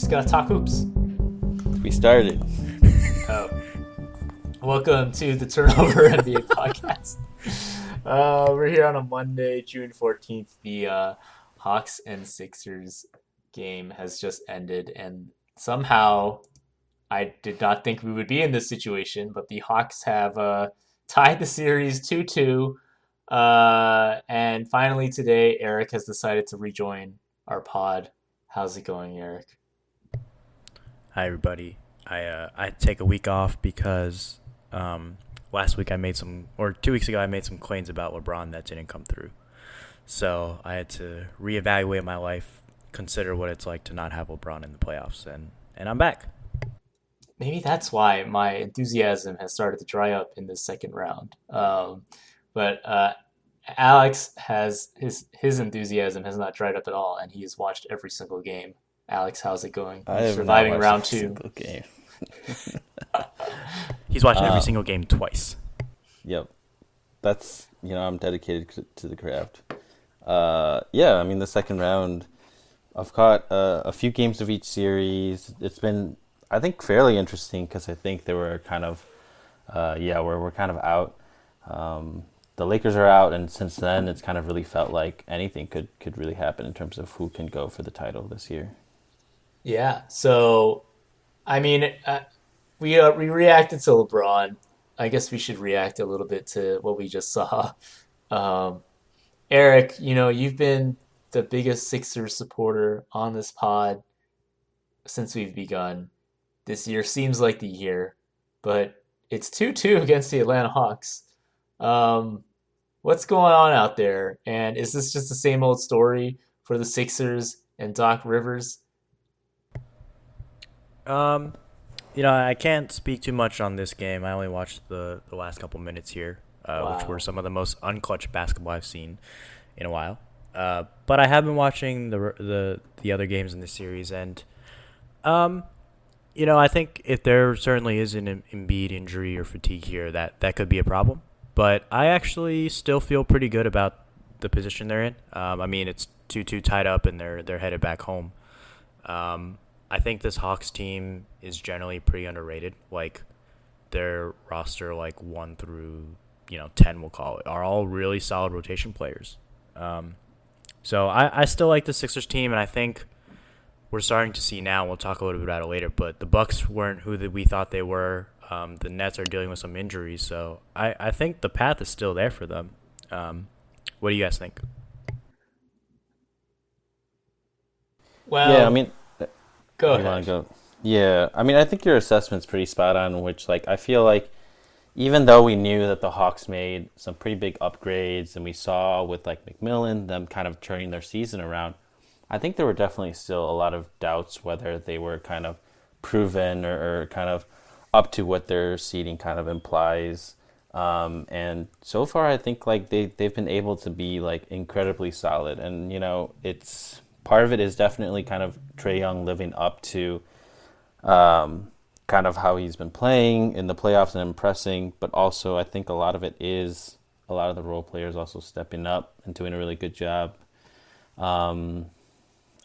just gotta talk hoops. We started. Oh. Welcome to the Turnover NBA podcast. Uh, we're here on a Monday, June 14th. The uh, Hawks and Sixers game has just ended, and somehow I did not think we would be in this situation, but the Hawks have uh, tied the series 2 2. Uh, and finally, today, Eric has decided to rejoin our pod. How's it going, Eric? Hi everybody. I uh, I take a week off because um, last week I made some, or two weeks ago I made some claims about LeBron that didn't come through. So I had to reevaluate my life, consider what it's like to not have LeBron in the playoffs, and and I'm back. Maybe that's why my enthusiasm has started to dry up in this second round. Um, but uh, Alex has his his enthusiasm has not dried up at all, and he has watched every single game Alex, how's it going? I have Surviving not round two. a single game. He's watched every Uh, single game twice. Yep, that's you know I'm dedicated to the craft. Uh, yeah, I mean the second round, I've caught uh, a few games of each series. It's been I think fairly interesting because I think they were kind of uh, yeah we're we're kind of out. Um, the Lakers are out, and since then it's kind of really felt like anything could could really happen in terms of who can go for the title this year. Yeah. So, I mean, uh, we uh, we reacted to LeBron. I guess we should react a little bit to what we just saw. Um, Eric, you know, you've been the biggest Sixers supporter on this pod since we've begun. This year seems like the year, but it's 2-2 against the Atlanta Hawks. Um, what's going on out there? And is this just the same old story for the Sixers and Doc Rivers? Um, you know, I can't speak too much on this game. I only watched the, the last couple minutes here, uh, which were some of the most unclutch basketball I've seen in a while. Uh, but I have been watching the the the other games in the series, and um, you know, I think if there certainly is an Em- Embiid injury or fatigue here, that that could be a problem. But I actually still feel pretty good about the position they're in. Um, I mean, it's two two tied up, and they're they're headed back home. Um, I think this Hawks team is generally pretty underrated. Like their roster, like one through you know ten, we'll call it, are all really solid rotation players. Um, so I, I still like the Sixers team, and I think we're starting to see now. We'll talk a little bit about it later, but the Bucks weren't who that we thought they were. Um, the Nets are dealing with some injuries, so I, I think the path is still there for them. Um, what do you guys think? Well, yeah, I mean go You ahead. go? Yeah, I mean, I think your assessment's pretty spot on. Which, like, I feel like even though we knew that the Hawks made some pretty big upgrades, and we saw with like McMillan them kind of turning their season around, I think there were definitely still a lot of doubts whether they were kind of proven or, or kind of up to what their seeding kind of implies. Um, and so far, I think like they they've been able to be like incredibly solid, and you know, it's part of it is definitely kind of Trae Young living up to um, kind of how he's been playing in the playoffs and impressing, but also I think a lot of it is a lot of the role players also stepping up and doing a really good job. Um,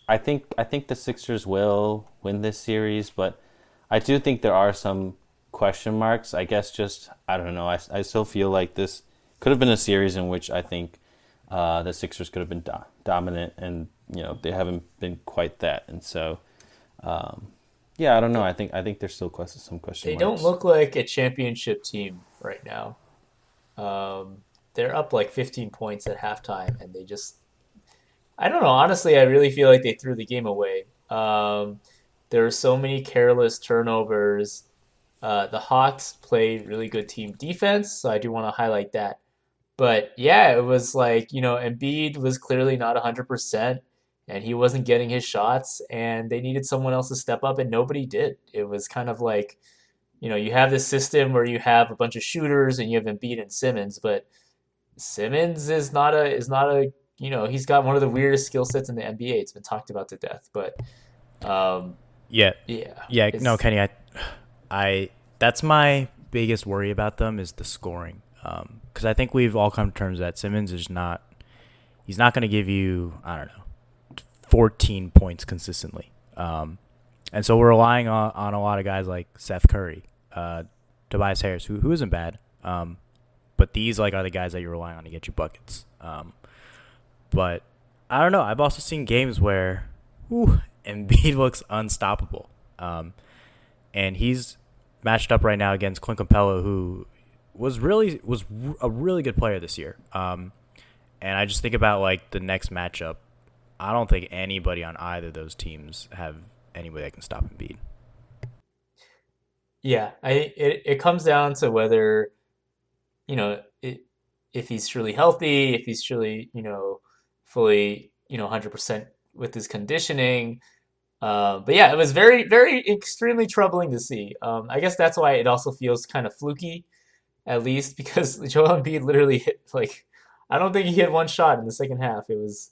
I think I think the Sixers will win this series, but I do think there are some question marks. I guess just I don't know. I, I still feel like this could have been a series in which I think uh, the Sixers could have been do- dominant, and you know they haven't been quite that. And so, um, yeah, I don't know. I think I think there's still question, some questions. They marks. don't look like a championship team right now. Um, they're up like 15 points at halftime, and they just. I don't know. Honestly, I really feel like they threw the game away. Um, there were so many careless turnovers. Uh, the Hawks played really good team defense, so I do want to highlight that. But yeah, it was like, you know, Embiid was clearly not 100%, and he wasn't getting his shots, and they needed someone else to step up, and nobody did. It was kind of like, you know, you have this system where you have a bunch of shooters and you have Embiid and Simmons, but Simmons is not a is not a you know he's got one of the weirdest skill sets in the NBA. It's been talked about to death, but um, Yeah, yeah, Yeah, no, Kenny, I, I, that's my biggest worry about them is the scoring. Um, because I think we've all come to terms that Simmons is not, he's not going to give you, I don't know, 14 points consistently. Um, and so we're relying on, on a lot of guys like Seth Curry, uh, Tobias Harris, who who isn't bad, um, but these like are the guys that you're relying on to get you buckets. Um, but I don't know. I've also seen games where, whew, Embiid looks unstoppable, um, and he's matched up right now against Clint Capela, who was really was a really good player this year. Um, and I just think about like the next matchup. I don't think anybody on either of those teams have anybody that can stop Embiid. Yeah, I it, it comes down to whether, you know, it, if he's truly healthy, if he's truly, you know, fully, you know, 100% with his conditioning. Uh, but yeah, it was very, very extremely troubling to see. Um, I guess that's why it also feels kind of fluky, at least because Joel Embiid literally hit like I don't think he hit one shot in the second half. It was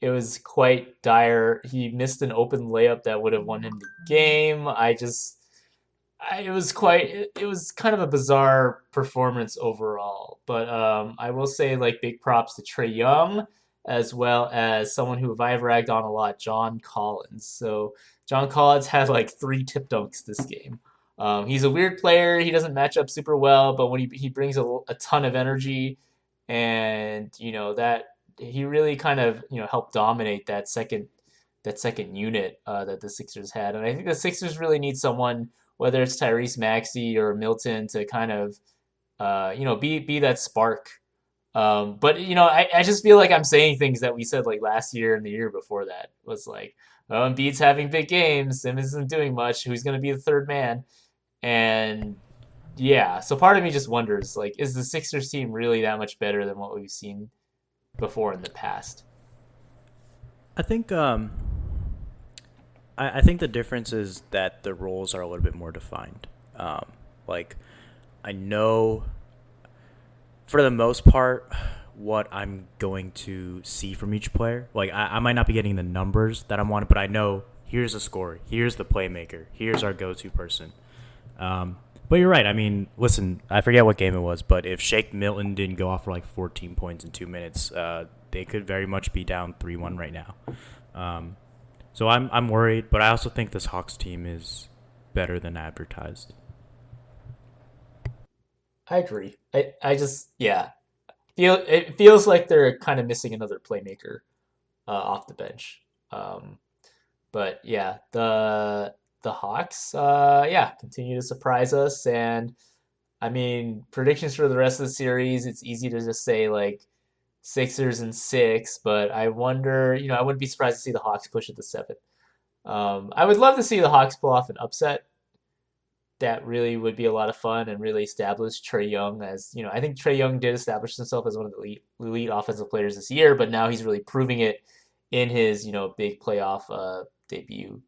it was quite dire. He missed an open layup that would have won him the game. I just I, it was quite it, it was kind of a bizarre performance overall. But um, I will say like big props to Trae Young as well as someone who I've ragged on a lot, John Collins. So John Collins had like three tip dunks this game. Um, he's a weird player. He doesn't match up super well, but when he he brings a, a ton of energy, and you know that he really kind of you know helped dominate that second that second unit uh, that the Sixers had, and I think the Sixers really need someone, whether it's Tyrese Maxey or Milton, to kind of uh, you know be be that spark. Um, but you know, I, I just feel like I'm saying things that we said like last year and the year before that. Was like, oh, Embiid's having big games, Simmons isn't doing much. Who's going to be the third man? And yeah, so part of me just wonders like, is the Sixers team really that much better than what we've seen before in the past? I think um, I, I think the difference is that the roles are a little bit more defined. Um, like I know for the most part, what I'm going to see from each player. Like I, I might not be getting the numbers that I'm wanting, but I know here's a scorer, here's the playmaker, here's our go-to person. Um, but you're right. I mean, listen, I forget what game it was, but if Shake Milton didn't go off for like 14 points in two minutes, uh, they could very much be down 3-1 right now. Um, so I'm I'm worried, but I also think this Hawks team is better than advertised. I agree. I, I just yeah, feel it feels like they're kind of missing another playmaker uh, off the bench. Um, but yeah, the the Hawks, uh, yeah, continue to surprise us. And I mean, predictions for the rest of the series, it's easy to just say like Sixers and six, but I wonder, you know, I wouldn't be surprised to see the Hawks push it to seven. Um, I would love to see the Hawks pull off an upset that really would be a lot of fun and really establish Trae Young as you know I think Trae Young did establish himself as one of the elite, elite offensive players this year, but now he's really proving it in his you know big playoff uh, debut.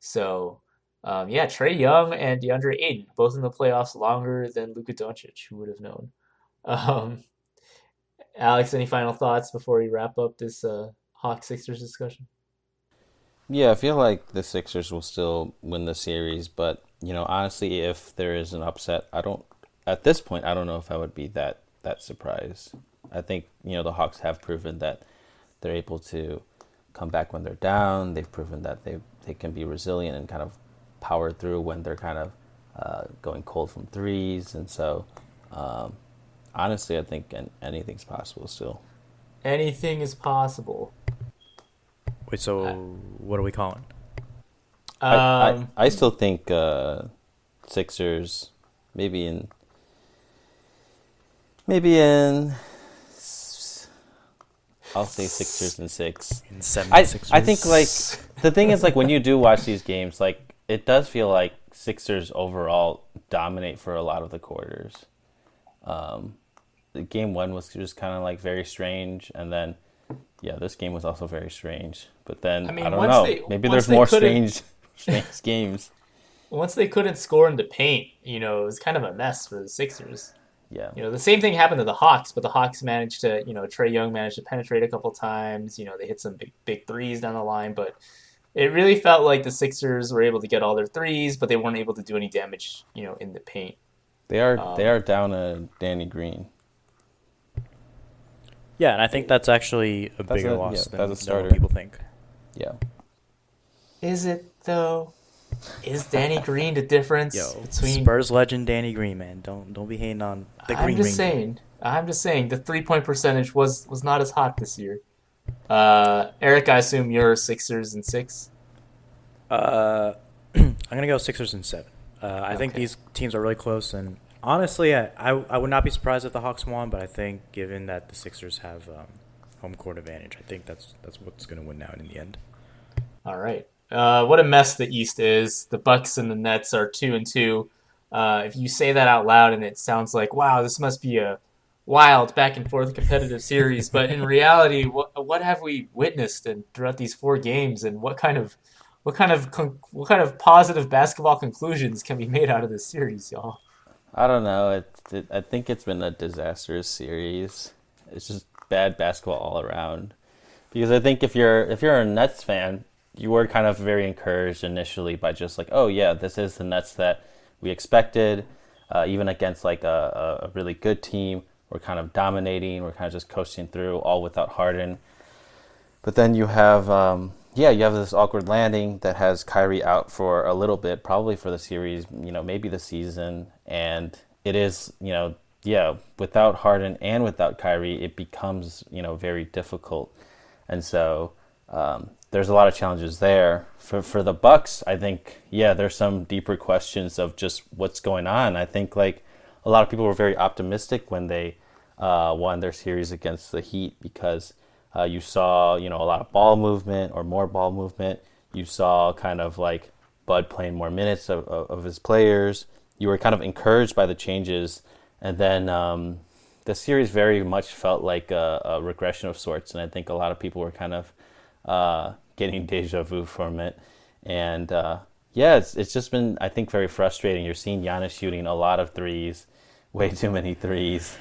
So um, yeah, Trae Young and DeAndre Ayton both in the playoffs longer than Luka Doncic. Who would have known? Um, Alex, any final thoughts before we wrap up this uh, Hawk Sixers discussion? Yeah, I feel like the Sixers will still win the series, but you know, honestly, if there is an upset, I don't. At this point, I don't know if I would be that that surprised. I think you know the Hawks have proven that they're able to come back when they're down. They've proven that they they can be resilient and kind of power through when they're kind of uh, going cold from threes. And so, um, honestly, I think anything's possible still. Anything is possible. Wait, so what are we calling? Um, I, I, um, I, still think uh, Sixers maybe in maybe in I'll say Sixers and six. In seven I, I think like the thing is like when you do watch these games, like it does feel like Sixers overall dominate for a lot of the quarters. Um, game one was just kind of like very strange, and then yeah, this game was also very strange. But then I, mean, I don't know, they, maybe there's more strange strange games. Once they couldn't score in the paint, you know, it was kind of a mess for the Sixers. Yeah. You know, the same thing happened to the Hawks, but the Hawks managed to, you know, Trae Young managed to penetrate a couple times. You know, they hit some big big threes down the line, but it really felt like the Sixers were able to get all their threes, but they weren't able to do any damage, you know, in the paint. They are um, they are down a Danny Green. Yeah, and I think that's actually a that's bigger a, loss yeah, than, than people think. Yeah. Is it though? is Danny Green the difference Yo, between? Spurs legend Danny Green, man. Don't don't be hating on the Green I'm just Ring. saying. I'm just saying the three point percentage was was not as hot this year. Uh, Eric, I assume you're Sixers and six. Uh, I'm gonna go Sixers and seven. Uh, I think these teams are really close, and honestly, I, I I would not be surprised if the Hawks won. But I think, given that the Sixers have um, home court advantage, I think that's that's what's gonna win out in the end. All right. Uh, what a mess the East is. The Bucks and the Nets are two and two. Uh, if you say that out loud, and it sounds like, wow, this must be a wild back and forth competitive series, but in reality, what what have we witnessed and throughout these four games, and what kind of what kind of what kind of positive basketball conclusions can be made out of this series, y'all? I don't know. It, it, I think it's been a disastrous series. It's just bad basketball all around. Because I think if you're if you're a Nets fan, you were kind of very encouraged initially by just like, oh yeah, this is the Nets that we expected. Uh, even against like a a really good team, we're kind of dominating. We're kind of just coasting through, all without Harden. But then you have, um, yeah, you have this awkward landing that has Kyrie out for a little bit, probably for the series, you know, maybe the season. And it is, you know, yeah, without Harden and without Kyrie, it becomes, you know, very difficult. And so um, there's a lot of challenges there. For for the Bucks, I think, yeah, there's some deeper questions of just what's going on. I think like a lot of people were very optimistic when they uh, won their series against the Heat because uh, you saw, you know, a lot of ball movement or more ball movement. You saw kind of like Bud playing more minutes of, of, of his players. You were kind of encouraged by the changes, and then um, the series very much felt like a, a regression of sorts. And I think a lot of people were kind of uh, getting deja vu from it. And uh, yeah, it's it's just been I think very frustrating. You're seeing Giannis shooting a lot of threes, way too many threes.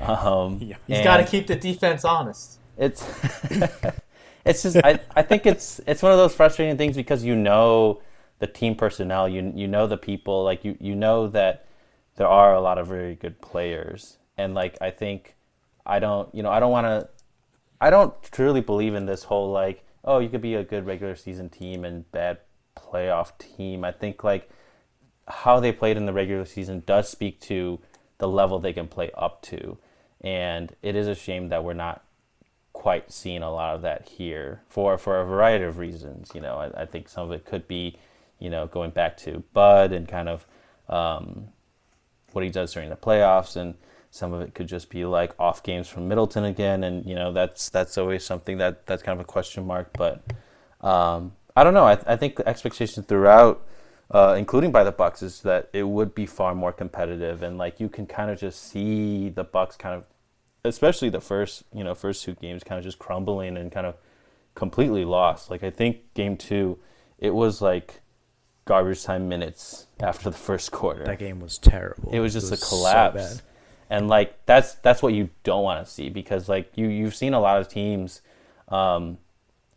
Um, Yeah. He's got to keep the defense honest. It's it's just I, I think it's it's one of those frustrating things because you know the team personnel, you you know the people, like you you know that there are a lot of very good players, and like I think I don't you know I don't want to I don't truly believe in this whole like oh you could be a good regular season team and bad playoff team. I think like how they played in the regular season does speak to the level they can play up to. And it is a shame that we're not quite seeing a lot of that here for, for a variety of reasons. You know, I, I think some of it could be, you know, going back to Bud and kind of um, what he does during the playoffs, and some of it could just be like off games from Middleton again, and you know that's that's always something that that's kind of a question mark. But um, I don't know. I, I think the throughout, uh, including by the Bucks, is that it would be far more competitive, and like you can kind of just see the Bucks kind of, especially the first you know first two games, kind of just crumbling and kind of completely lost. Like I think game two, it was like garbage time minutes after the first quarter. That game was terrible. It was just a so collapse. bad. and like that's that's what you don't want to see because like you you've seen a lot of teams um,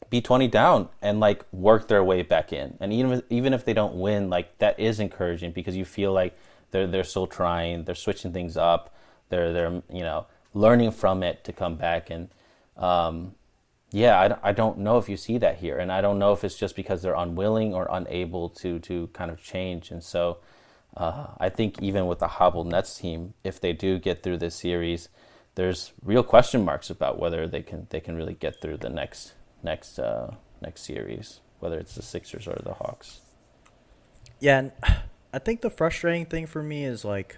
be 20 down and like work their way back in. And even if, even if they don't win, like that is encouraging because you feel like they're they're still trying, they're switching things up, they're they're you know learning from it to come back and um, yeah, I, I don't know if you see that here, and I don't know if it's just because they're unwilling or unable to to kind of change. And so, uh, I think even with the hobbled Nets team, if they do get through this series, there's real question marks about whether they can they can really get through the next next uh, next series, whether it's the Sixers or the Hawks. Yeah, and I think the frustrating thing for me is like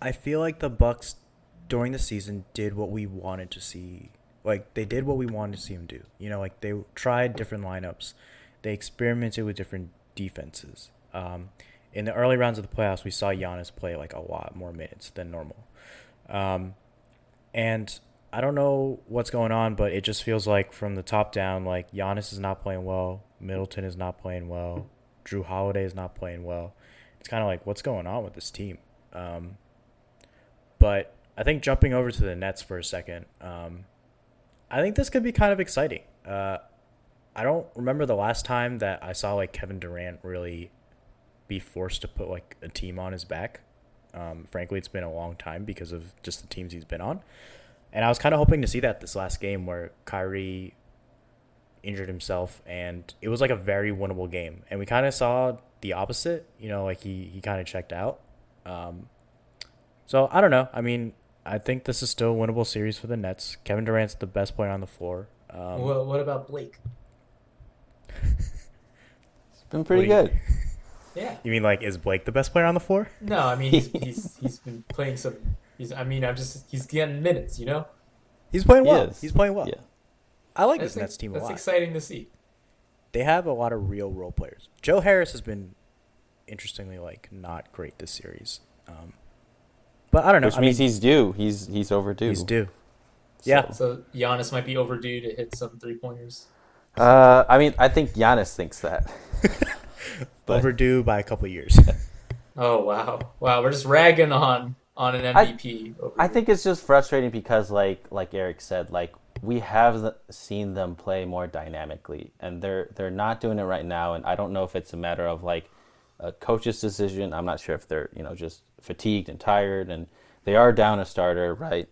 I feel like the Bucks during the season did what we wanted to see. Like they did what we wanted to see them do. You know, like they tried different lineups. They experimented with different defenses. Um, in the early rounds of the playoffs, we saw Giannis play like a lot more minutes than normal. Um, and I don't know what's going on, but it just feels like from the top down, like Giannis is not playing well, Middleton is not playing well, Jrue Holiday is not playing well. It's kind of like what's going on with this team. Um, but I think jumping over to the Nets for a second, um, I think this could be kind of exciting. Uh, I don't remember the last time that I saw like Kevin Durant really be forced to put like a team on his back. Um, frankly, it's been a long time because of just the teams he's been on. And I was kind of hoping to see that this last game where Kyrie injured himself, and it was like a very winnable game. And we kind of saw the opposite. You know, like he he kind of checked out. Um, so I don't know. I mean, I think this is still a winnable series for the Nets. Kevin Durant's the best player on the floor. Um, Well, what about Blake? It's been pretty Wait. good. Yeah. you mean like is Blake the best player on the floor? No, I mean he's he's he's been playing some. He's I mean I'm just he's getting minutes. You know. He's playing well. is. He's playing well. Yeah. I like That's this Nets team a That's lot. exciting to see. they have a lot of real role players. Joe Harris has been interestingly like not great this series. Um, but I don't know. Which I means mean, he's due. He's he's overdue. he's due. So- Yeah. So Giannis might be overdue to hit some three pointers. Uh, I mean, I think Giannis thinks that. But- Overdue by a couple of years. Oh wow, wow! We're just ragging on on an I- MVP. over I think it's just frustrating because, like, like Eric said, like we have seen them play more dynamically, and they're they're not doing it right now. And I don't know if it's a matter of like a coach's decision. I'm not sure if they're you know just fatigued and tired, and they are down a starter, right?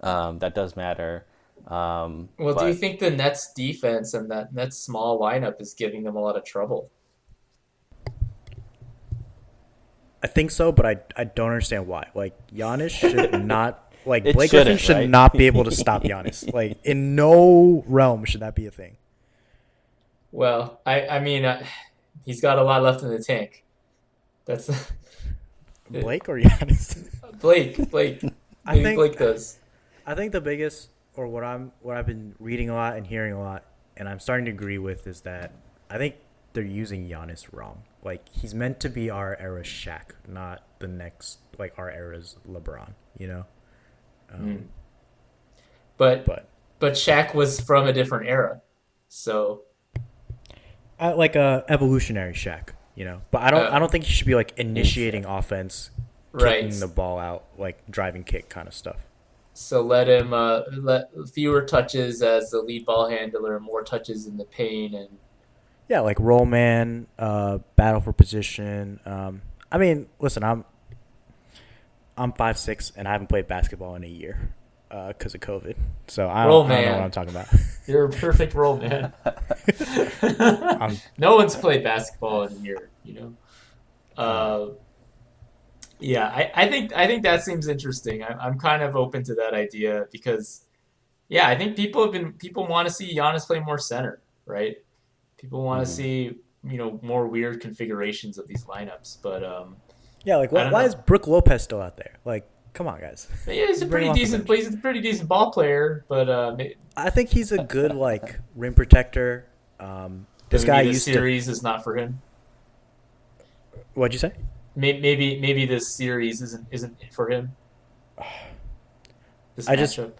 Um, that does matter. Um, Well, do you think the Nets defense and that Nets small lineup is giving them a lot of trouble? I think so, but I I don't understand why. Like Giannis should not like It Blake Griffin shouldn't, should right? not be able to stop Giannis. like in no realm should that be a thing. Well, I I mean, uh, he's got a lot left in the tank. That's Blake or Giannis? Blake. Blake. I Maybe think- Blake does. I think the biggest, or what I'm, what I've been reading a lot and hearing a lot, and I'm starting to agree with, is that I think they're using Giannis wrong. Like he's meant to be our era Shaq, not the next like our era's LeBron. You know, um, Mm. But but but Shaq was from a different era, so uh, like a evolutionary Shaq. You know, but I don't, Uh, I don't think he should be like initiating offense, right. kicking the ball out, like driving kick kind of stuff. So let him uh, let fewer touches as the lead ball handler, more touches in the paint, and Yeah, like roll man, uh, battle for position. Um, I mean, listen, I'm I'm five six and I haven't played basketball in a year because of COVID. So I don't, I don't know what I'm talking about. you're a perfect role man. no one's played basketball in a year, you know. Uh, yeah, I, I think I think that seems interesting. I, I'm kind of open to that idea because, yeah, I think people have been people want to see Giannis play more center, right? People want to Mhm. see you know more weird configurations of these lineups, but um, yeah, like why, why is Brook Lopez still out there? Like, come on, guys. yeah, he's a pretty him off the decent. bench. He's a pretty decent ball player, but uh, may- I think he's a good like rim protector. Um, this guy this used series is not for him. What'd you say? May- Maybe maybe this series isn't isn't for him. This I just- matchup.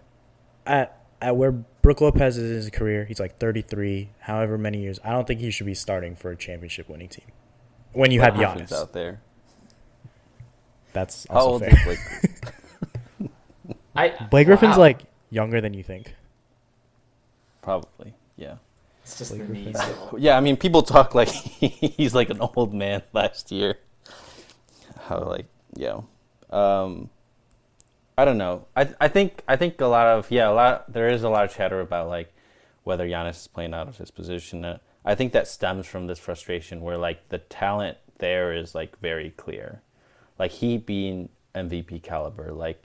At at where Brook Lopez is in his career, he's like 33, however many years. I don't think he should be starting for a championship winning team. When you have Griffin's Giannis, out there. that's How also old fair. is Blake? I Blake Griffin's wow. like younger than you think. Probably. Yeah. it's just Blake the knees. Though. Yeah, I mean, people talk like he's like an old man last year. How like, yeah. Um, I don't know. I I think I think a lot of yeah, a lot there is a lot of chatter about like whether Giannis is playing out of his position. Uh, I think that stems from this frustration where like the talent there is like very clear. Like he being MVP caliber, like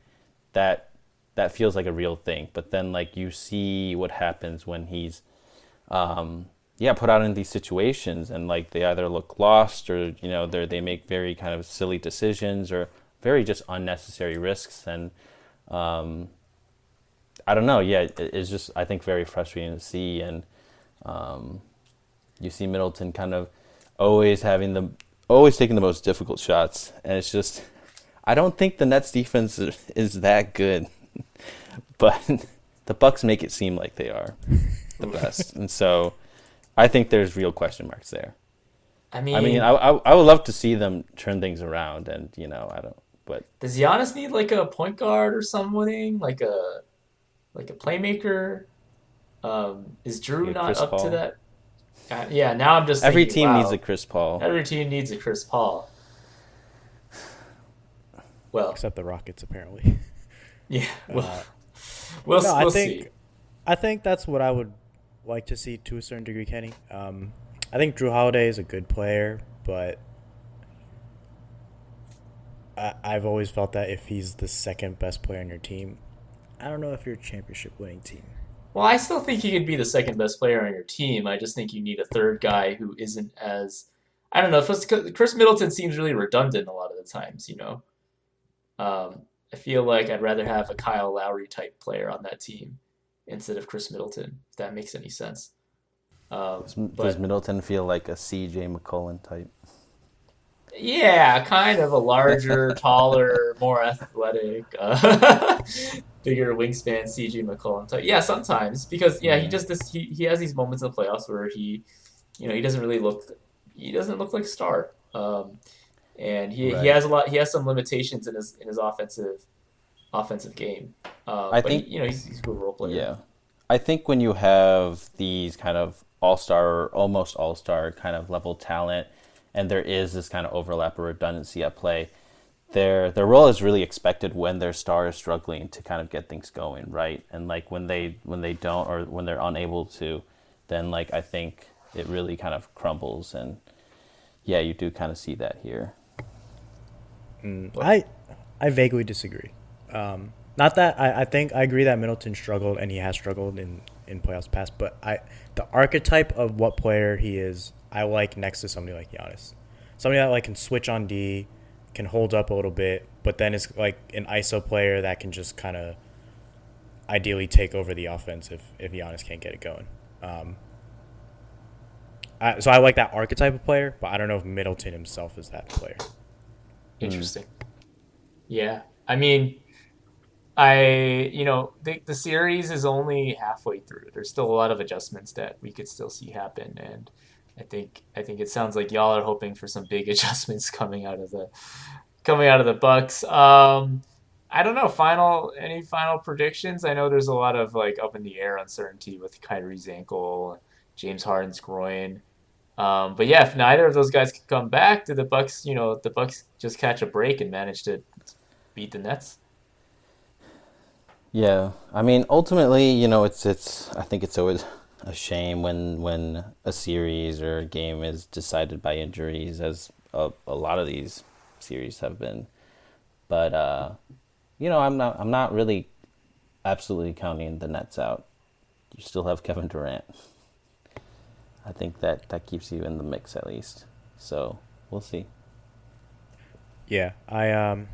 that that feels like a real thing. But then like you see what happens when he's um, yeah, put out in these situations, and like they either look lost or you know they they make very kind of silly decisions or very just unnecessary risks, and um, I don't know. Yeah, it, it's just I think very frustrating to see, and um, you see Middleton kind of always having the always taking the most difficult shots, and it's just I don't think the Nets defense is, is that good, but the Bucks make it seem like they are the best, and so I think there's real question marks there. I mean, I mean, I, I I would love to see them turn things around, and you know, I don't, but does Giannis need like a point guard or something, like a like a playmaker? Um, is Jrue Like not Chris up to that? Uh, yeah, now I'm just every thinking, team wow, needs a Chris Paul. every team needs a Chris Paul. Well, Except the Rockets, apparently. yeah, well, Uh, we'll, no, I we'll think see. I think that's what I would like to see to a certain degree, Kenny. Um, I think Jrue Holiday is a good player, but I, I've always felt that if he's the second best player on your team, I don't know if you're a championship winning team. Well, I still think he could be the second best player on your team. I just think you need a third guy who isn't as I don't know. Khris Middleton seems really redundant a lot of the times. You know, um, I feel like I'd rather have a Kyle Lowry type player on that team instead of Khris Middleton. If that makes any sense. Um, does, but, does Middleton feel like a CJ McCollum type? Yeah, kind of a larger, taller, more athletic, uh, bigger wingspan CJ McCollum type. Yeah, sometimes because yeah, he just this he, he has these moments in the playoffs where he, you know, he doesn't really look he doesn't look like a star. Um, and he, right. he has a lot he has some limitations in his in his offensive offensive game. Uh, I think he, you know he's, he's a good role player. Yeah, I think when you have these kind of all star, almost all star kind of level talent, and there is this kind of overlap or redundancy at play. Their their role is really expected when their star is struggling to kind of get things going, right? And like when they when they don't or when they're unable to, then like I think it really kind of crumbles and yeah, you do kind of see that here. Mm, I I vaguely disagree. Um, not that I, I think I agree that Middleton struggled and he has struggled in in playoffs past, but I the archetype of what player he is, I like next to somebody like Giannis, somebody that like can switch on D, can hold up a little bit, but then is like an ISO player that can just kind of ideally take over the offense if if Giannis can't get it going. Um, I, so I like that archetype of player, but I don't know if Middleton himself is that player. Interesting. Mm. Yeah, I mean, I you know the the series is only halfway through. There's still a lot of adjustments that we could still see happen, and I think I think it sounds like y'all are hoping for some big adjustments coming out of the coming out of the Bucks. Um, I don't know. Final any final predictions? I know there's a lot of like up in the air uncertainty with Kyrie's ankle, James Harden's groin. Um, but yeah, if neither of those guys come back, do the Bucks, you know, the Bucks just catch a break and manage to beat the Nets? Yeah, I mean, ultimately, you know, it's it's. I think it's always a shame when when a series or a game is decided by injuries, as a, a lot of these series have been. But uh, you know, I'm not I'm not really absolutely counting the Nets out. You still have Kevin Durant. I think that that keeps you in the mix at least. So we'll see. Yeah, I um,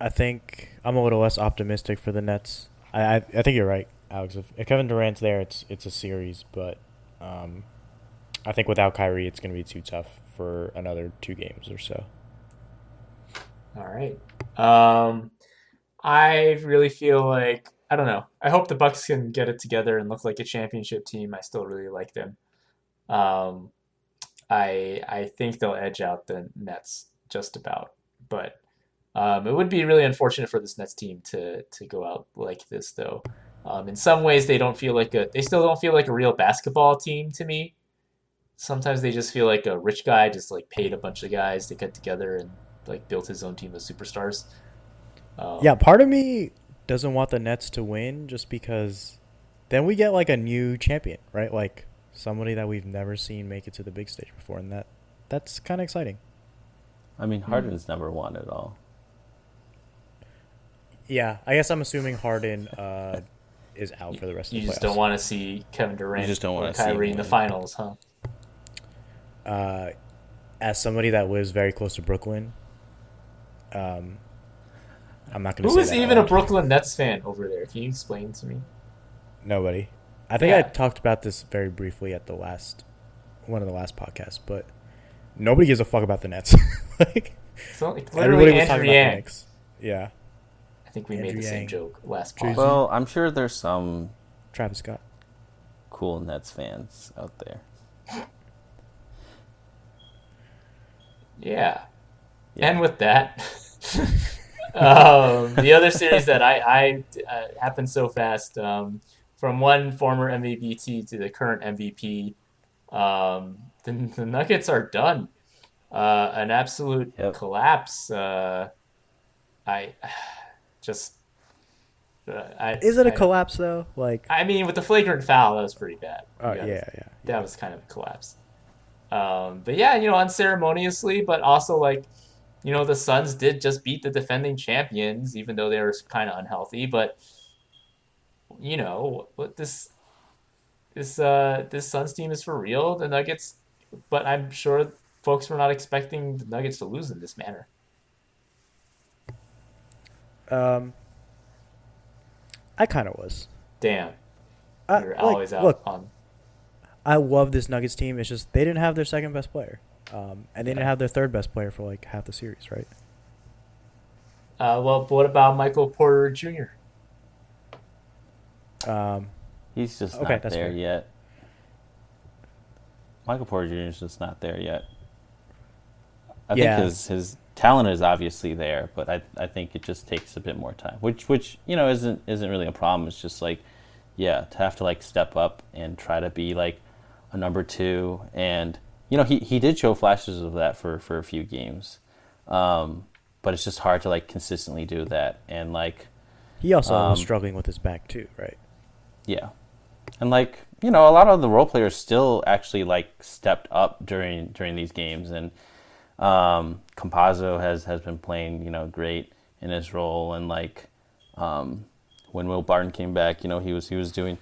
I think I'm a little less optimistic for the Nets. I I, I think you're right, Alex. If, if, Kevin Durant's there, it's it's a series, but um, I think without Kyrie, it's going to be too tough for another two games or so. All right. Um, I really feel like I don't know. I hope the Bucks can get it together and look like a championship team. I still really like them. Um, I I think they'll edge out the Nets just about, but um, it would be really unfortunate for this Nets team to to go out like this, though. Um, in some ways, they don't feel like a they still don't feel like a real basketball team to me. Sometimes they just feel like a rich guy just like paid a bunch of guys to get together and like built his own team of superstars. Um, yeah, part of me doesn't want the Nets to win just because then we get like a new champion, right? Like somebody that we've never seen make it to the big stage before, and that that's kind of exciting. I mean, Harden's mm. never won at all. Yeah, I guess I'm assuming Harden uh, is out for the rest you of the You just don't want to see Kevin Durant you just don't want to Kyrie in the finals, huh? Uh, as somebody that lives very close to Brooklyn, um, I'm not going to. Say Who is even a Brooklyn Nets fan over there? Can you explain to me? Nobody. I think yeah. I talked about this very briefly at the last one of the last podcasts, but nobody gives a fuck about the Nets. like, so, everybody was talking Yang. about the Knicks. Yeah. I think we Andrew made the same joke last podcast. Well, I'm sure there's some Travis Scott cool Nets fans out there. Yeah. yeah. And with that, um, the other series that I, I uh, happened so fast um, from one former MVP to the current MVP, um, the, the, Nuggets are done. Uh, an absolute yep. collapse. Uh, I just Uh, I, Is it a I- collapse though? Like, I mean, with the flagrant foul, that was pretty bad. oh yeah, gotta- yeah. that was kind of a collapse. Um, but yeah, you know, unceremoniously, but also like, you know, the Suns did just beat the defending champions, even though they were kind of unhealthy. But you know, what this this uh this Suns team is for real. The Nuggets, but I'm sure folks were not expecting the Nuggets to lose in this manner. Um, I kind of was. Damn, I, you're like, always out Look, on. I love this Nuggets team. It's just they didn't have their second best player, um, and they didn't have their third best player for like half the series, right? Uh, well, what about Michael Porter Jr.? Um, He's just Okay, not that's there fair. yet. Michael Porter Jr. is just not there yet. I Yeah. think his his talent is obviously there, but I I think it just takes a bit more time, which which you know isn't isn't really a problem. It's just like, yeah, to have to like step up and try to be like a number two, and you know he he did show flashes of that for for a few games, um, but it's just hard to like consistently do that, and like he also was Um, struggling with his back too, right? yeah. And like, you know, a lot of the role players still actually like stepped up during during these games and um Campazzo has has been playing, you know, great in his role and like um when Will Barton came back, you know, he was he was doing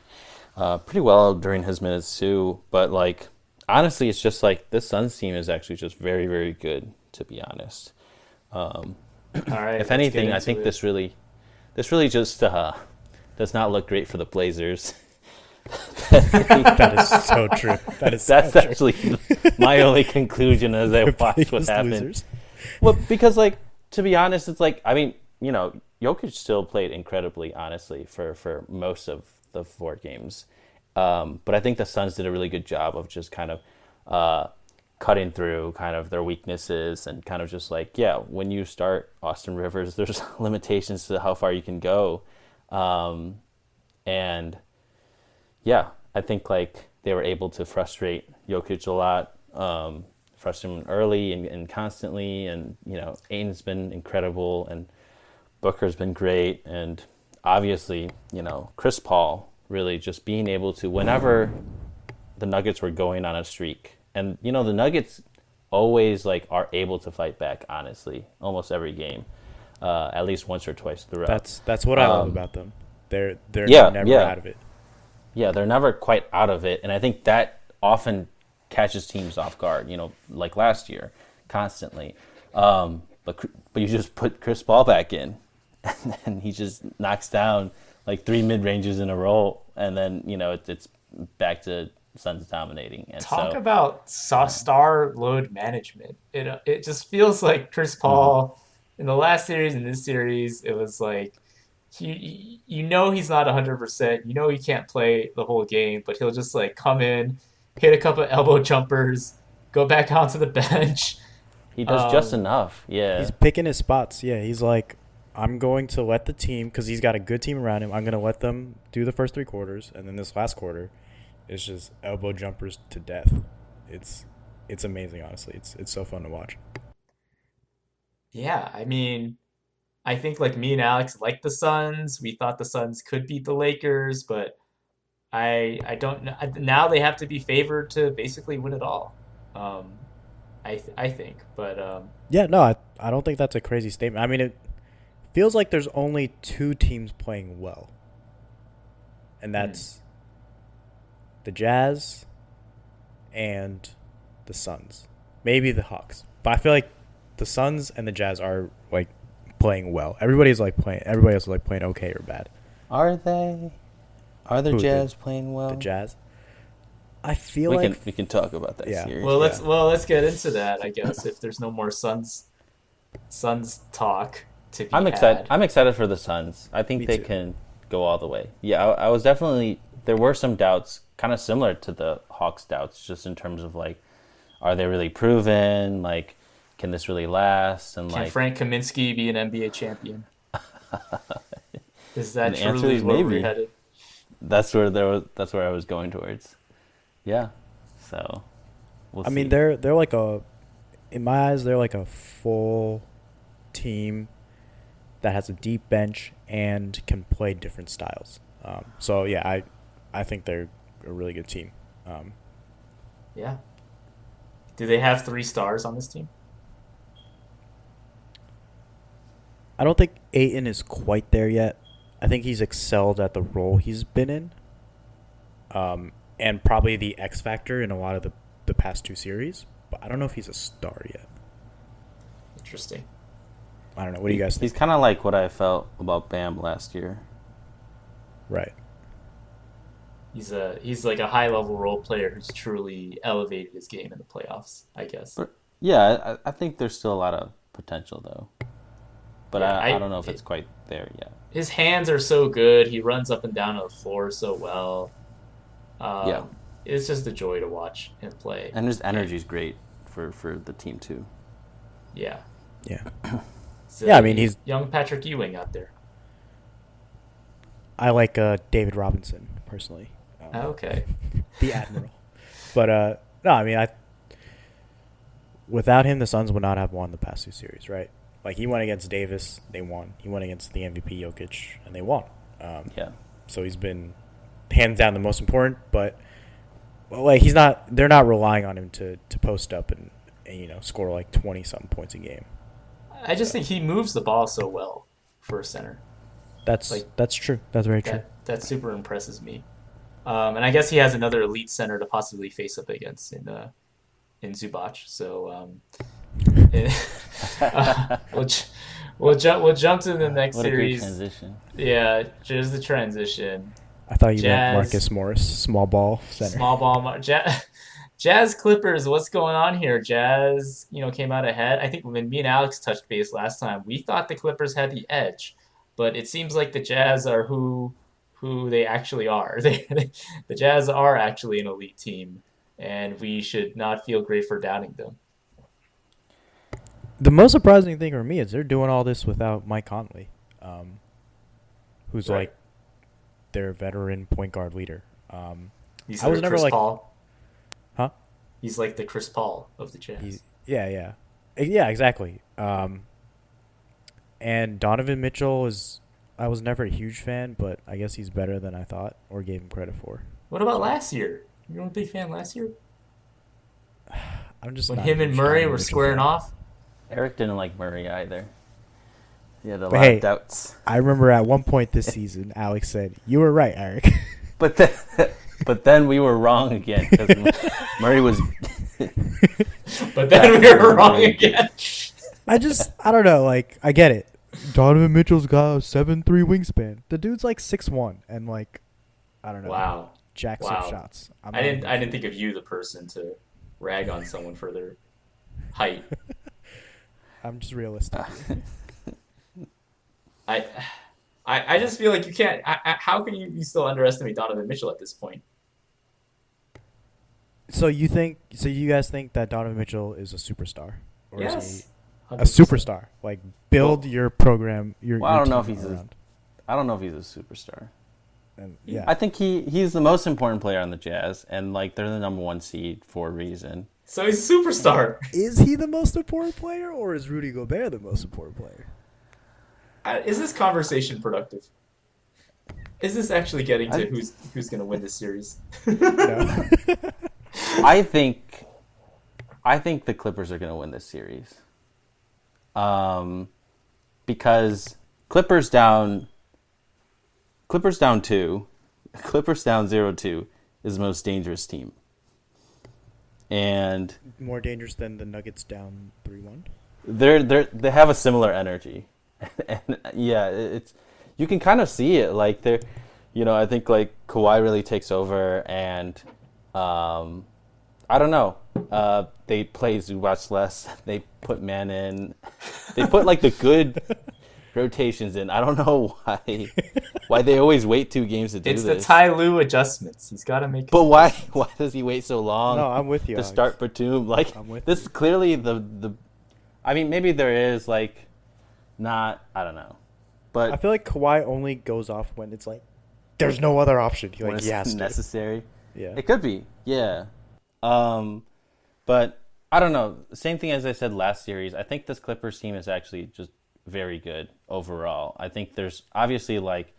uh pretty well during his minutes too, but like honestly, it's just like this Suns team is actually just very very good to be honest. Um All right. if anything, I think it. this really, this really just uh, does not look great for the Blazers. That is so true. That is That's so true. actually my only conclusion as I watched what Biggest happened. losers. Well, because like to be honest, it's like I mean, you know, Jokic still played incredibly, honestly, for for most of the four games. Um, but I think the Suns did a really good job of just kind of uh, cutting through kind of their weaknesses and kind of just like, yeah, when you start Austin Rivers, there's limitations to how far you can go. Um, and yeah, I think like they were able to frustrate Jokic a lot, um, him early and, and constantly. And, you know, Ayton's been incredible and Booker's been great. And obviously, you know, Chris Paul really just being able to, whenever the Nuggets were going on a streak, and, you know, the Nuggets always like are able to fight back, honestly, almost every game. Uh, at least once or twice throughout. That's that's what I love Um, about them. They're they're yeah, never yeah. out of it. Yeah, they're never quite out of it, and I think that often catches teams off guard. You know, like last year, constantly. Um, but but you just put Chris Paul back in, and then he just knocks down like three mid ranges in a row, and then you know it, it's back to Suns dominating. And Talk so about star load management. It uh, it just feels like Chris Paul in the last series and this series. It was like you you know he's not hundred percent. You know he can't play the whole game, but he'll just like come in, hit a couple of elbow jumpers, go back onto the bench. he does just um, enough. Yeah, He's picking his spots. Yeah, he's like, I'm going to let the team because he's got a good team around him. I'm going to let them do the first three quarters, and then this last quarter, is just elbow jumpers to death. It's it's amazing, honestly. It's it's so fun to watch. Yeah, I mean, I think like me and Alex like the Suns. We thought the Suns could beat the Lakers, but I I don't know. Now they have to be favored to basically win it all. Um, I th- I think, but um, Yeah, no, I I don't think that's a crazy statement. I mean, it feels like there's only two teams playing well, and that's the Jazz and the Suns. Maybe the Hawks, but I feel like the Suns and the Jazz are like playing well. Everybody's like playing. Everybody else is like playing okay or bad. are they? Are the Who, the- Jazz playing well? The Jazz. I feel we like can we can talk about that Yeah. series. well, let's yeah. well let's get into that. I guess if there's no more Suns Suns talk to be I'm excited. had. I'm excited for the Suns. I think Me they too. can go all the way. Yeah, I, I was definitely. There were some doubts, kind of similar to the Hawks' doubts, just in terms of like, are they really proven? Like, can this really last? And Can like, Frank Kaminsky be an NBA champion? Is that And the truly is where maybe. we're headed? That's where there was. That's where I was going towards. Yeah. So. We'll I mean, they're they're like a, in my eyes, they're like a full team that has a deep bench and can play different styles. Um, so yeah, I I think they're a really good team. Um, Yeah. Do they have three stars on this team? I don't think Ayton is quite there yet. I think he's excelled at the role he's been in, um, and probably the X factor in a lot of the the past two series. But I don't know if he's a star yet. Interesting. I don't know. What do you guys think? He's kind of like what I felt about Bam last year. Right. He's a he's like a high level role player who's truly elevated his game in the playoffs. I guess. But yeah, I, I think there's still a lot of potential though. But Yeah, I, I, I- don't know if it's quite there yet. His hands are so good. He runs up and down the floor so well. Um, Yeah. It's just a joy to watch him play. And his energy's great for, for the team too. Yeah. Yeah. So Yeah, I mean, he's- young Patrick Ewing out there. I like uh, David Robinson personally. Um, Okay. the admiral. but uh, no, I mean, I without him, the Suns would not have won the past two series, right? Like he went against Davis, they won. He went against the MVP Jokic, and they won. Um, Yeah. so he's been hands down the most important. But well, like he's not, they're not relying on him to to post up and, and you know score like twenty something points a game. I just think he moves the ball so well for a center. That's Like- that's true. That's very true. That that super impresses me. Um, and I guess he has another elite center to possibly face up against in uh, in Zubac. So um, uh, we'll ju- we'll jump we'll jump to the next What a great series. transition. Yeah, just the transition. I thought you Jazz. meant Marcus Morris, small ball center. Small ball, mar- Jazz, Jazz Clippers. What's going on here? Jazz, you know, came out ahead. I think when me and Alex touched base last time, we thought the Clippers had the edge, but it seems like the Jazz are who who they actually are. They, the Jazz are actually an elite team, and we should not feel great for doubting them. The most surprising thing for me is they're doing all this without Mike Conley, um, who's Right. like their veteran point guard leader. Um, He's I was never Chris like- Paul. Huh? He's like the Chris Paul of the Jazz. he's yeah, yeah, yeah, exactly. Um, and Donovan Mitchell is I was never a huge fan, but I guess he's better than I thought or gave him credit for. What about last year? You weren't a big fan last year I'm just when him and Murray were squaring fan. off. Eric didn't like Murray either. He had a But lot hey- of doubts. I remember at one point this season, Alex said, "You were right, Eric." But then, but then we were wrong again because Murray was. But then we were wrong again. I just I don't know, like I get it. Donovan Mitchell's got a seven three wingspan. The dude's like six one and like I don't know. Wow. Jacks Wow. up shots. I'm I didn't I didn't think of you the person to rag on someone for their height. I'm just realistic. I I, I just feel like you can't I, I, how can you, you still underestimate Donovan Mitchell at this point? so you think so you guys think that Donovan Mitchell is a superstar? Or is yes. he a superstar? Like build your program your, Well, I don't know if he's a- around. I don't know if he's a superstar. And, yeah. I think he he's the most important player on the Jazz, and like they're the number one seed for a reason. So he's a superstar. is he the most important player or is Rudy Gobert the most important player? I, is this conversation productive? Is this actually getting to I- who's who's going to win this series? No. I think I think the Clippers are going to win this series. Um, because Clippers down Clippers down 2, Clippers down 0-2 is the most dangerous team. And More dangerous than the Nuggets down three one. they're they they have a similar energy, and yeah, it's you can kind of see it. Like they're, you know, I think like Kawhi really takes over, and um, I don't know. Uh, they play Zubac less. They put man in. They put like the good rotations in. I don't know why. Why they always wait two games to do this. it's the this. Ty Lue adjustments. He's got to make. But why? Why does he wait so long? No, I'm with you. to Alex. start Batum. Like I'm with this you. is clearly the the. I mean, maybe there is like, not I don't know, but I feel like Kawhi only goes off when it's like there's no other option. He when like it's he has to. necessary, Yeah. it could be. Yeah, um, but I don't know. Same thing as I said last series. I think this Clippers team is actually just very good overall. I think there's obviously like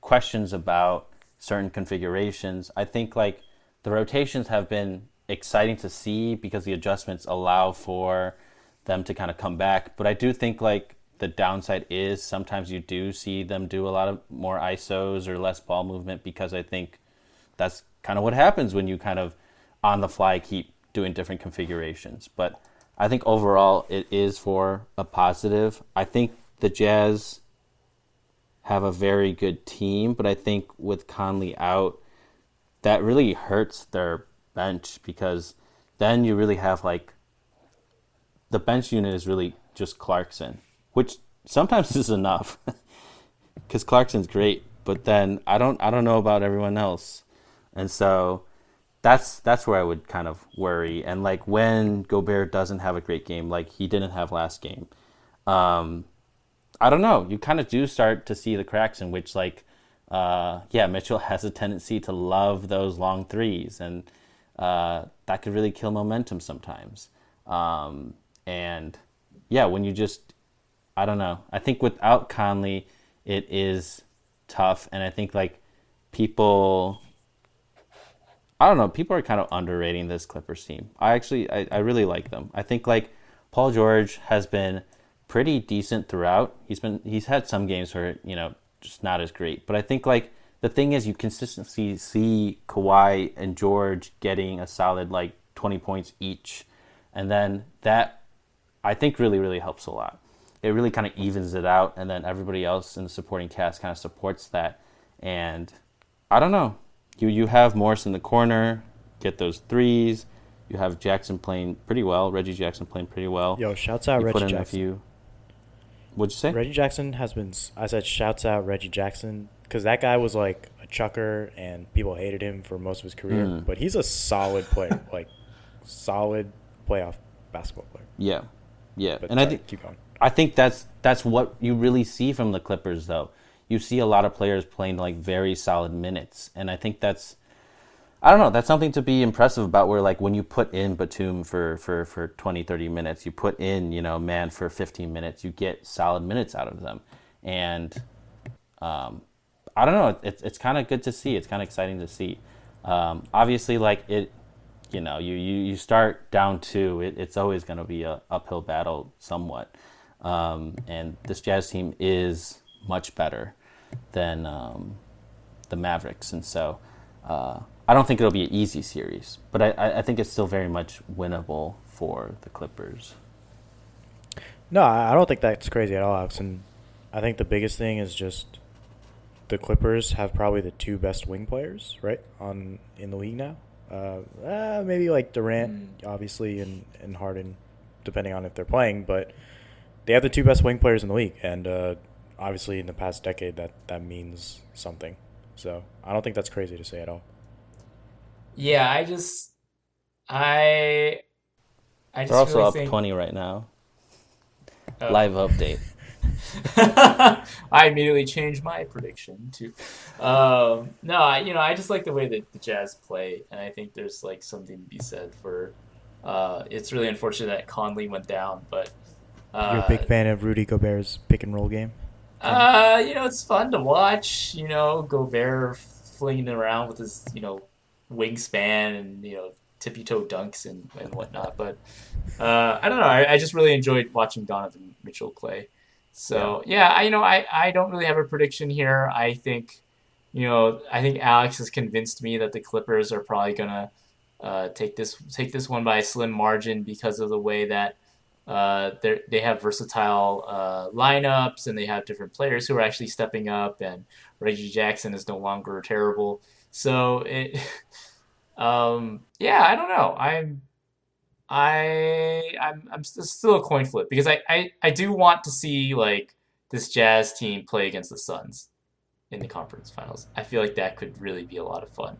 questions about certain configurations. I think like the rotations have been exciting to see because the adjustments allow for them to kind of come back. But I do think like the downside is sometimes you do see them do a lot of more ISOs or less ball movement because I think that's kind of what happens when you kind of on the fly keep doing different configurations. But I think overall it is for a positive. I think the Jazz have a very good team, but I think with Conley out, that really hurts their bench because then you really have like the bench unit is really just Clarkson, which sometimes is enough because Clarkson's great, but then I don't I don't know about everyone else, and so that's that's where I would kind of worry. And like when Gobert doesn't have a great game, like he didn't have last game, um, I don't know. You kind of do start to see the cracks in which like. Uh, yeah, Mitchell has a tendency to love those long threes, and uh, that could really kill momentum sometimes. Um, and yeah, when you just, I don't know. I think without Conley, it is tough. And I think like people, I don't know, people are kind of underrating this Clippers team. I actually, I, I really like them. I think like Paul George has been pretty decent throughout. He's been, he's had some games where, you know, just not as great. But I think like the thing is you consistently see Kawhi and George getting a solid like 20 points each. And then that I think really, really helps a lot. It really kind of evens it out, and then everybody else in the supporting cast kind of supports that. And I don't know, you you have Morris in the corner, get those threes. You have Jackson playing pretty well. Reggie Jackson playing pretty well. Yo, shouts out you Reggie put in Jackson. A few, what'd you say? Reggie Jackson has been. I said shouts out Reggie Jackson because that guy was like a chucker and people hated him for most of his career. Mm. But he's a solid player, like solid playoff basketball player. Yeah, yeah. But and I think keep going. I think that's that's what you really see from the Clippers, though. You see a lot of players playing like very solid minutes, and I think that's I don't know, that's something to be impressive about. Where like when you put in Batum for for for 20, 30 minutes, you put in you know man for fifteen minutes, you get solid minutes out of them, and um, I don't know, it's it's kind of good to see. It's kind of exciting to see. Um, obviously, like it you know, you, you, you start down two, it, it's always going to be a uphill battle somewhat. Um, and this Jazz team is much better than um, the Mavericks. And so uh, I don't think it'll be an easy series, but I, I I think it's still very much winnable for the Clippers. No, I I don't think that's crazy at all, Alex. And I think the biggest thing is just the Clippers have probably the two best wing players, right, on in the league now. Uh, uh, maybe like Durant, obviously, and and Harden, depending on if they're playing. But they have the two best wing players in the league, and uh, obviously in the past decade that that means something. So I don't think that's crazy to say at all. Yeah, I just I I just They're also really up think, 20 right now. Oh. Live update. I immediately changed my prediction to um, no, I, you know, I just like the way that the Jazz play, and I think there's like something to be said for. Uh, it's really unfortunate that Conley went down, but uh, You're a big fan of Rudy Gobert's pick and roll game. Uh, you know, it's fun to watch. You know, Gobert flinging around with his, you know, wingspan and you know tippy toe dunks and, and whatnot. But uh, I don't know. I, I just really enjoyed watching Donovan Mitchell play. So yeah, I you know I I don't really have a prediction here. I think, you know, I think Alex has convinced me that the Clippers are probably gonna uh, take this take this one by a slim margin because of the way that uh, they have versatile uh, lineups and they have different players who are actually stepping up. And Reggie Jackson is no longer terrible. So it, um, yeah, I don't know. I'm, I, I'm, I'm still a coin flip because I, I, I do want to see like this Jazz team play against the Suns in the conference finals. I feel like that could really be a lot of fun.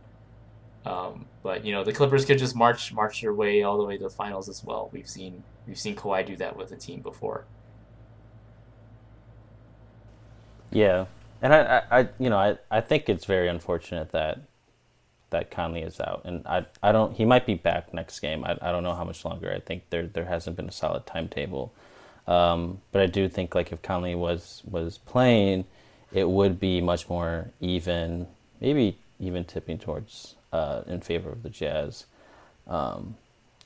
Um, but you know, the Clippers could just march march their way all the way to the finals as well. We've seen we've seen Kawhi do that with a team before. Yeah, and I, I, you know, I, I think it's very unfortunate that that Conley is out, and I, I don't. He might be back next game. I, I don't know how much longer. I think there, there hasn't been a solid timetable. Um, but I do think like if Conley was was playing, it would be much more even, maybe even tipping towards uh, in favor of the Jazz. Um,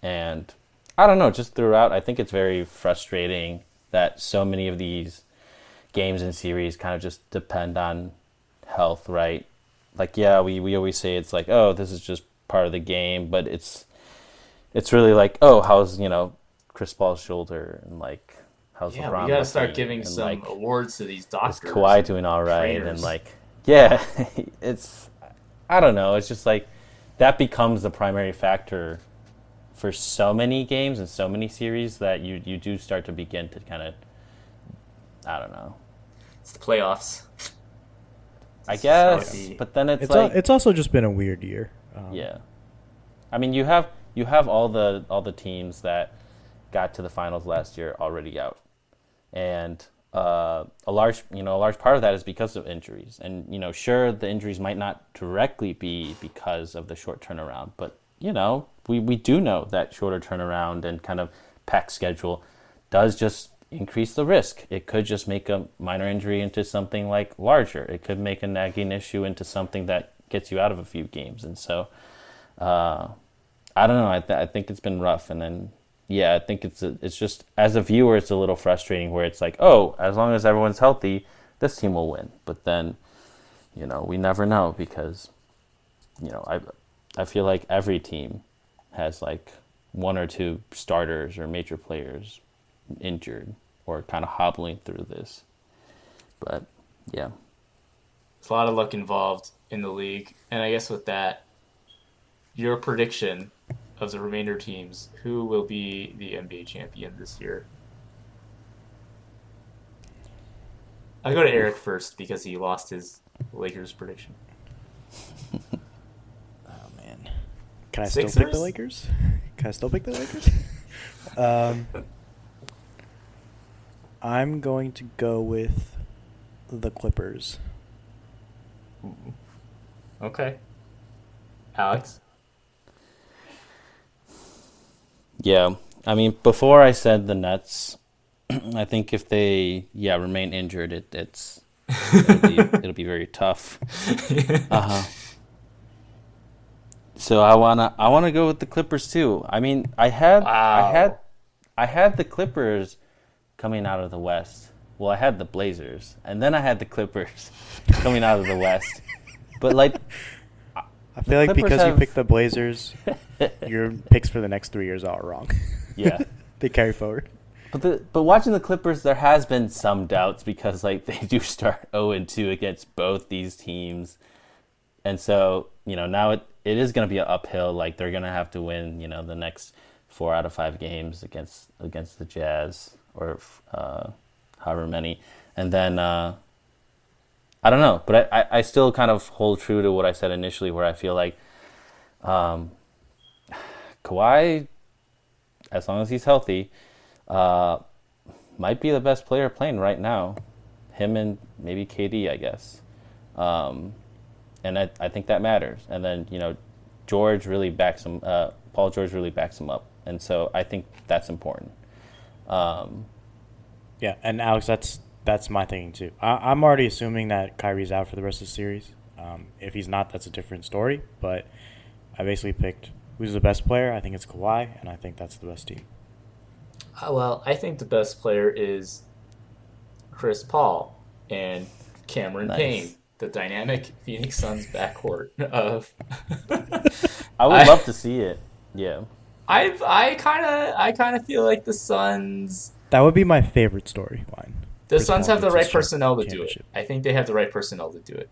and I don't know, just throughout, I think it's very frustrating that so many of these games and series kind of just depend on health, right? Like, yeah, we, we always say it's like, oh, this is just part of the game, but it's it's really like, oh, how's you know Chris Paul's shoulder and like how's yeah, LeBron? we gotta start giving And, some like, awards to these is doctors. Kawhi doing all right? trainers. And like, yeah, it's I don't know. It's just like that becomes the primary factor for so many games and so many series that you you do start to begin to kind of I don't know. It's the playoffs. I This is how it guess, but then it's, It's like al- it's also just been a weird year. Um, yeah. I mean, you have you have all the all the teams that got to the finals last year already out, and uh, a large you know a large part of that is because of injuries. And you know, sure, the injuries might not directly be because of the short turnaround, but you know, we we do know that shorter turnaround and kind of packed schedule does just increase the risk. It could just make a minor injury into something like larger. It could make a nagging issue into something that gets you out of a few games. And so, uh, I don't know. I, th- I think it's been rough. And then, yeah, I think it's a, it's just as a viewer, it's a little frustrating where it's like, oh, as long as everyone's healthy, this team will win. But then, you know, we never know because, you know, I I feel like every team has like one or two starters or major players injured or kind of hobbling through this. But yeah, There's a lot of luck involved in the league, and I guess with that, your prediction of the remainder teams, who will be the NBA champion this year? I'll go to Eric first because he lost his Lakers prediction. Oh man, can I still pick the Lakers? Can I still pick the Lakers? um, I'm going to go with the Clippers. Okay. Alex? Yeah. I mean, before I said the Nets, I think if they yeah remain injured, it, it's it'll be, it'll be very tough. Uh-huh. So I wanna I wanna go with the Clippers too. I mean, I had I had I had the Clippers coming out of the West. Well, I had the Blazers, and then I had the Clippers coming out of the West. But like, I feel like Clippers because you picked the Blazers, your picks for the next three years are wrong. Yeah. they carry forward. but the but watching the Clippers, there has been some doubts because like they do start zero and two against both these teams, and so you know now it, it is going to be an uphill. Like they're going to have to win you know the next four out of five games against against the Jazz or uh, however many, and then. Uh, I don't know, but I, I, I still kind of hold true to what I said initially, where I feel like um, Kawhi, as long as he's healthy, uh, might be the best player playing right now. Him and maybe KD, I guess. Um, and I, I think that matters. And then, you know, George really backs him, uh, Paul George really backs him up. And so I think that's important. Um, Yeah, and Alex, that's that's my thinking too. I, I'm already assuming that Kyrie's out for the rest of the series. Um, if he's not, that's a different story. But I basically picked who's the best player. I think it's Kawhi, and I think that's the best team. Uh, well, I think the best player is Chris Paul and Cameron Nice. Payne, the dynamic Phoenix Suns backcourt of. I would I- love to see it. Yeah. I I kind of I kind of feel like the Suns That would be my favorite storyline. the Chris Suns Paul have the right personnel to do it. I think they have the right personnel to do it.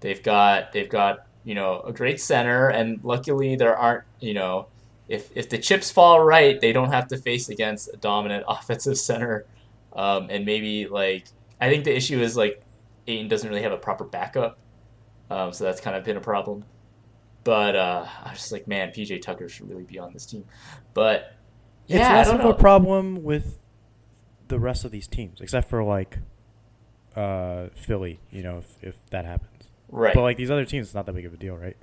They've got they've got you know a great center, and luckily there aren't you know if if the chips fall right, they don't have to face against a dominant offensive center, um, and maybe like I think the issue is like Ayton doesn't really have a proper backup, um, so that's kind of been a problem. But uh, I was just like, man, PJ Tucker should really be on this team. But yeah, it's I less don't of know. a problem with the rest of these teams, except for like uh, Philly. You know, if, if that happens. Right? But like these other teams, it's not that big of a deal, right?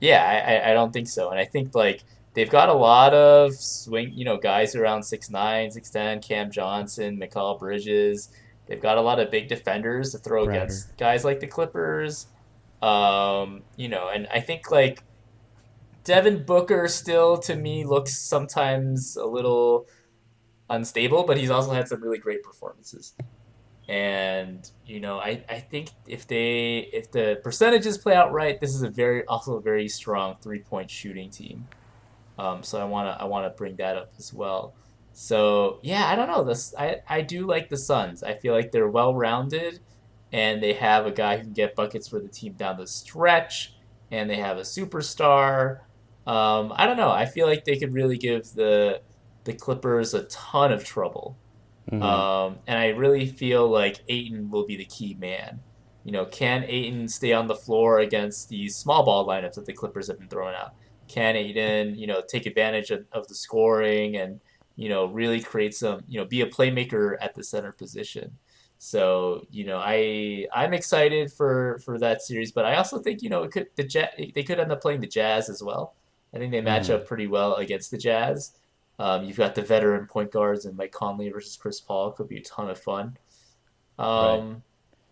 Yeah, I, I- don't think so. And I think like they've got a lot of swing, you know, guys around 6'9", 6'10", Cam Johnson, Mikal Bridges. They've got a lot of big defenders to throw against guys like the Clippers. Um, you know, and I think like Devin Booker still to me looks sometimes a little unstable, but he's also had some really great performances. And you know, I, I think if they if the percentages play out right, this is a very also a very strong three point shooting team. Um, so I wanna I wanna bring that up as well. So yeah, I don't know. This I, I do like the Suns. I feel like they're well rounded and they have a guy who can get buckets for the team down the stretch, and they have a superstar. Um, I don't know. I feel like they could really give the the Clippers a ton of trouble. Mhm. Um, and I really feel like Ayton will be the key man. You know, can Ayton stay on the floor against these small ball lineups that the Clippers have been throwing out? Can Ayton, you know, take advantage of, of the scoring and, you know, really create some, you know, be a playmaker at the center position? So, you know, I I'm excited for for that series, but I also think, you know, it could the Jazz, they could end up playing the Jazz as well. I think they match Mhm. up pretty well against the Jazz. Um, you've got the veteran point guards and Mike Conley versus Chris Paul could be a ton of fun. Um,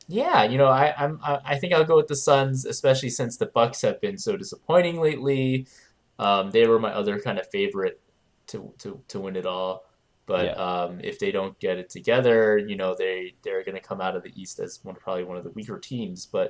Yeah, you know, I, I'm I, I think I'll go with the Suns, especially since the Bucks have been so disappointing lately. Um, they were my other kind of favorite to to, to win it all. But Yeah. um, if they don't get it together, you know, they they're going to come out of the East as one probably one of the weaker teams. But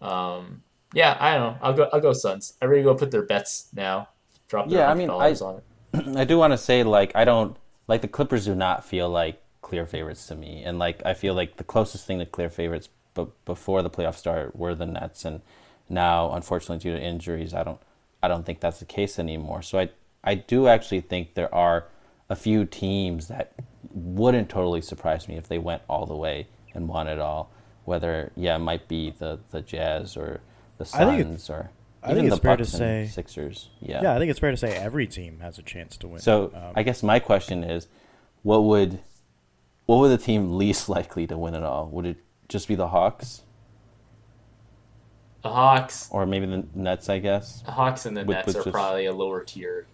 um, yeah, I don't know. I'll go I'll go Suns. Everybody go put their bets now. Drop their Yeah, I mean, dollars I- on it. I do want to say like I don't like the Clippers do not feel like clear favorites to me, and like I feel like the closest thing to clear favorites, but before the playoffs start, were the Nets, and now unfortunately due to injuries, I don't I don't think that's the case anymore. So I I do actually think there are a few teams that wouldn't totally surprise me if they went all the way and won it all. Whether yeah, it might be the the Jazz or the Suns or I think it's the fair to Bucks and say- Sixers. Yeah. Yeah, I think it's fair to say every team has a chance to win. So Um, I guess my question is, what would what would the team least likely to win it all? Would it just be the Hawks The Hawks, or maybe the Nets? I guess. the Hawks and the With- Nets with are just- probably a lower tier.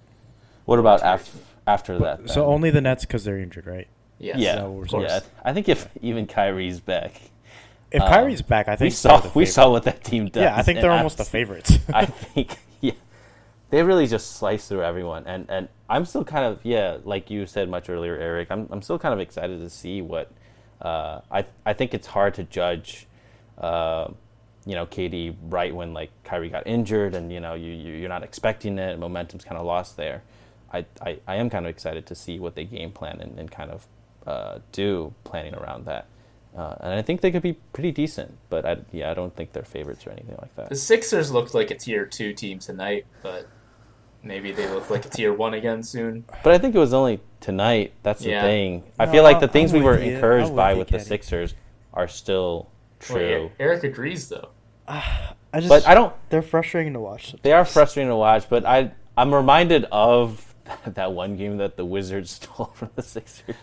What about Tier af- after that? so then? only the Nets because they're injured, right? Yes. yeah, that what of course. yeah. I think if even Kyrie's back, If Um, Kyrie's back, I think we saw we saw what that team does. Yeah, I think they're almost the favorites. I think yeah, they really just slice through everyone, and and I'm still kind of yeah, like you said much earlier, Eric. I'm I'm still kind of excited to see what. Uh, I I think it's hard to judge, uh, you know, KD right when like Kyrie got injured, and you know you, you you're not expecting it, momentum's kind of lost there. I, I, I am kind of excited to see what they game plan and, and kind of uh, do planning around that. Uh, and I think they could be pretty decent, but I, yeah, I don't think they're favorites or anything like that. The Sixers looked like a tier two team tonight, but maybe they look like a tier one again soon. But I think it was only tonight. That's the Yeah. thing. I feel like the things we were you. encouraged by with the Kenny. Sixers are still Well, true. E- Eric agrees though. I just But I don't. they're frustrating to watch. They are frustrating to watch. But I I'm reminded of that one game that the Wizards stole from the Sixers.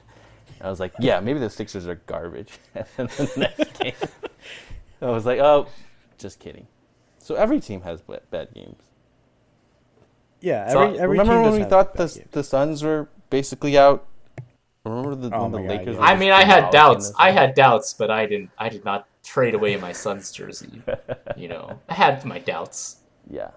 I was like, yeah, maybe the Sixers are garbage. And then the next game, I was like, oh, just kidding. So every team has bad games. yeah, So, every, every Remember team when does we have thought bad the games. the Suns were basically out? Remember the, Oh the my God, Lakers? yeah. I mean, I had doubts. I had doubts, but I didn't. I did not trade away my Suns jersey. You know, I had my doubts, Yeah.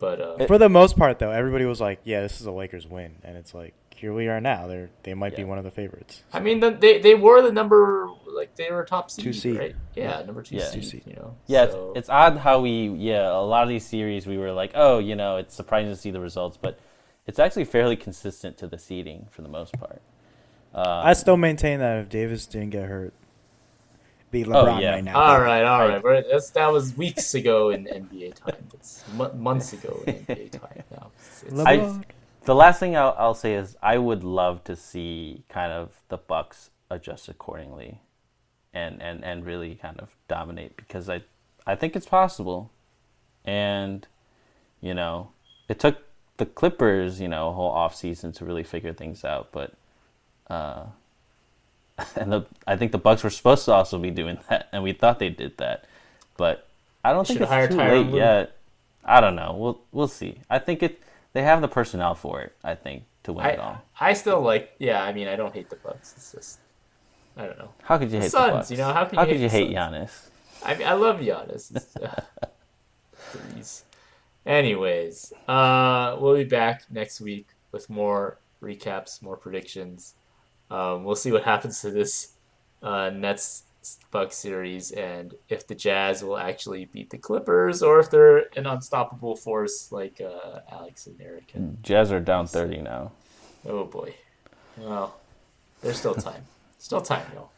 but uh, For the most part, though, everybody was like, "Yeah, this is a Lakers win," and it's like, here we are now. They're they might be one of the favorites. I mean, the, they they were the number like they were top seed, Two seed. right? Yeah, number two Yeah. seed. Two seed. You know, Yeah, so- it's, it's odd how we yeah a lot of these series we were like oh you know it's surprising to see the results but it's actually fairly consistent to the seeding for the most part. Uh, I still maintain that if Davis didn't get hurt, be LeBron Oh, yeah. right now. All right, all right. Right. That's, that was weeks ago in NBA time. It's mo- months ago in NBA time now. It's, it's, I- LeBron. The last thing I'll, I'll say is I would love to see kind of the Bucks adjust accordingly, and and and really kind of dominate because I I think it's possible, and you know it took the Clippers you know a whole off season to really figure things out, but uh, and the I think the Bucks were supposed to also be doing that, and we thought they did that, but I don't think it's too late yet. I don't know. We'll we'll see. I think it they have the personnel for it. I think to win it all. I still like. Yeah, I mean, I don't hate the Bucks. It's just I don't know. How could you The hate Suns, the Bucks? you know, how can you how hate could you hate? Giannis? I mean, I love Giannis. Please. Anyways, uh, we'll be back next week with more recaps, more predictions. Um, we'll see what happens to this uh, Nets Bucks series, and if the Jazz will actually beat the Clippers, or if they're an unstoppable force like uh, Alex and Eric. And, Jazz are down thirty now. oh boy, well, there's still time. Still time, y'all.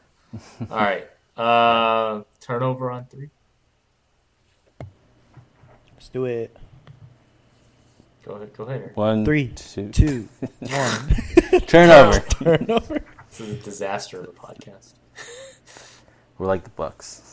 All right, uh, turnover on three. Let's do it. Go ahead, go ahead. Eric. One, Three, two, two, one. turnover. Turnover. This is a disaster of a podcast. We're like the Bucks.